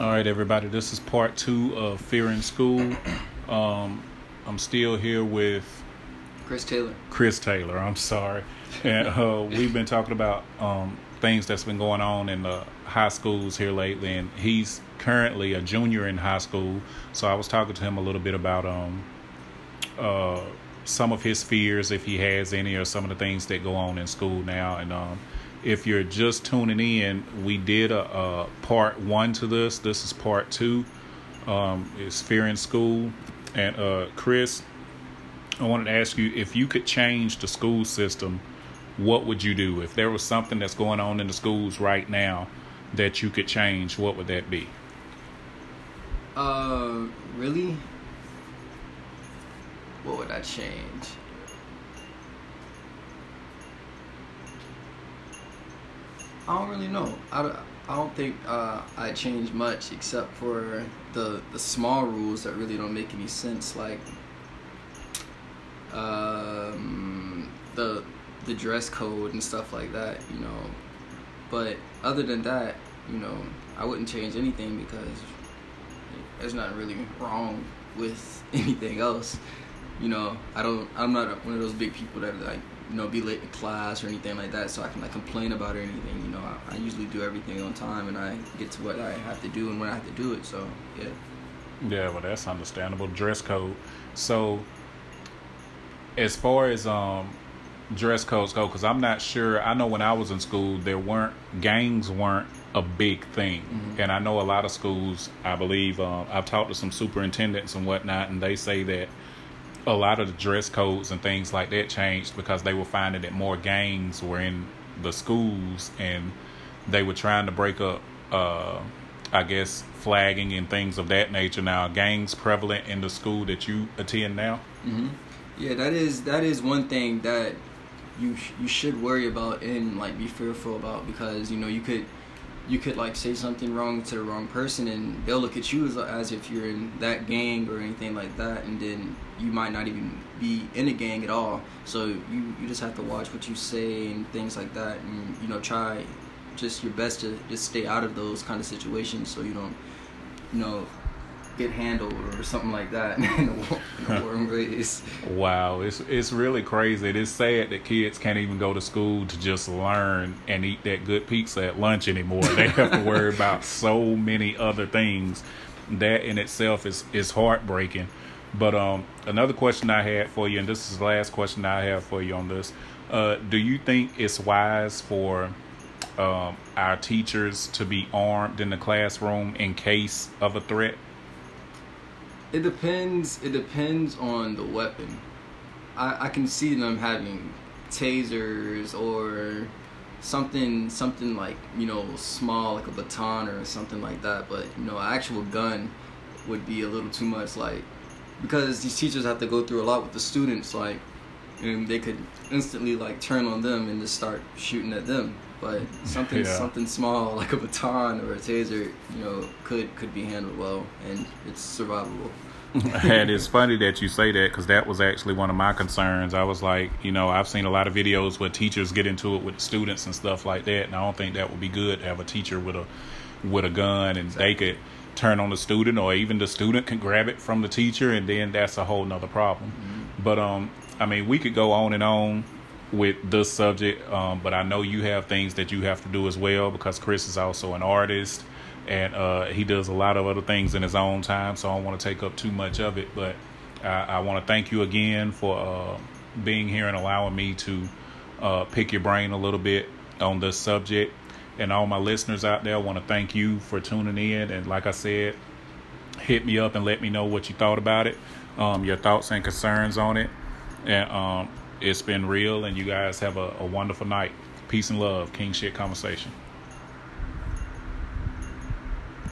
All right, everybody. This is part two of Fear in School. Um, I'm still here with Chris Taylor. Chris Taylor. I'm sorry, and uh, we've been talking about um, things that's been going on in the high schools here lately, and he's currently a junior in high school. So I was talking to him a little bit about um, uh, some of his fears, if he has any, or some of the things that go on in school now, and um, if you're just tuning in, we did a, a, part one to this. This is part two. Um, it's fear in school, and uh, Chris, I wanted to ask you if you could change the school system, what would you do? If there was something that's going on in the schools right now that you could change, what would that be? Uh, really? What would I change? I don't really know. I don't, I don't think uh, I changed much except for the the small rules that really don't make any sense, like um, the the dress code and stuff like that. You know, but other than that, you know, I wouldn't change anything because there's not really wrong with anything else. You know, I don't. I'm not one of those big people that like you know, be late to class or anything like that, so I can like complain about or anything. You know, I, I, usually do everything on time and I get to what I have to do and when I have to do it. So yeah. Yeah, well, that's understandable. Dress code. So, as far as um, dress codes go, because I'm not sure. I know when I was in school, there weren't gangs weren't a big thing, mm-hmm. and I know a lot of schools. I believe um, I've talked to some superintendents and whatnot, and they say that a lot of the dress codes and things like that changed because they were finding that more gangs were in the schools and they were trying to break up uh, I guess flagging and things of that nature now gangs prevalent in the school that you attend now mm-hmm. yeah that is that is one thing that you you should worry about and like be fearful about because you know you could you could like say something wrong to the wrong person and they'll look at you as, as if you're in that gang or anything like that and then you might not even be in a gang at all. So you you just have to watch what you say and things like that and you know try just your best to just stay out of those kind of situations so you don't you know get handled or something like that in the warm ways. Wow, it's it's really crazy. It is sad that kids can't even go to school to just learn and eat that good pizza at lunch anymore. They have to worry about so many other things. That in itself is is heartbreaking. But um, another question I had for you, and this is the last question I have for you on this. Uh, do you think it's wise for um, our teachers to be armed in the classroom in case of a threat? It depends. It depends on the weapon. I, I can see them having tasers or something something like you know small like a baton or something like that but you know actual gun would be a little too much like because these teachers have to go through a lot with the students like and they could instantly like turn on them and just start shooting at them but something yeah. something small like a baton or a taser, you know, could could be handled well, and it's survivable. and it's funny that you say that because that was actually one of my concerns. I was like, you know, I've seen a lot of videos where teachers get into it with students and stuff like that, and I don't think that would be good to have a teacher with a with a gun and exactly. they could turn on the student, or even the student can grab it from the teacher, and then that's a whole nother problem. Mm-hmm. But um, I mean, we could go on and on with this subject, um, but I know you have things that you have to do as well because Chris is also an artist and uh, he does a lot of other things in his own time. So I don't want to take up too much of it, but I, I want to thank you again for uh, being here and allowing me to uh, pick your brain a little bit on this subject. And all my listeners out there, I want to thank you for tuning in. And like I said, hit me up and let me know what you thought about it, um, your thoughts and concerns on it. And um, it's been real, and you guys have a, a wonderful night. Peace and love, King Shit Conversation.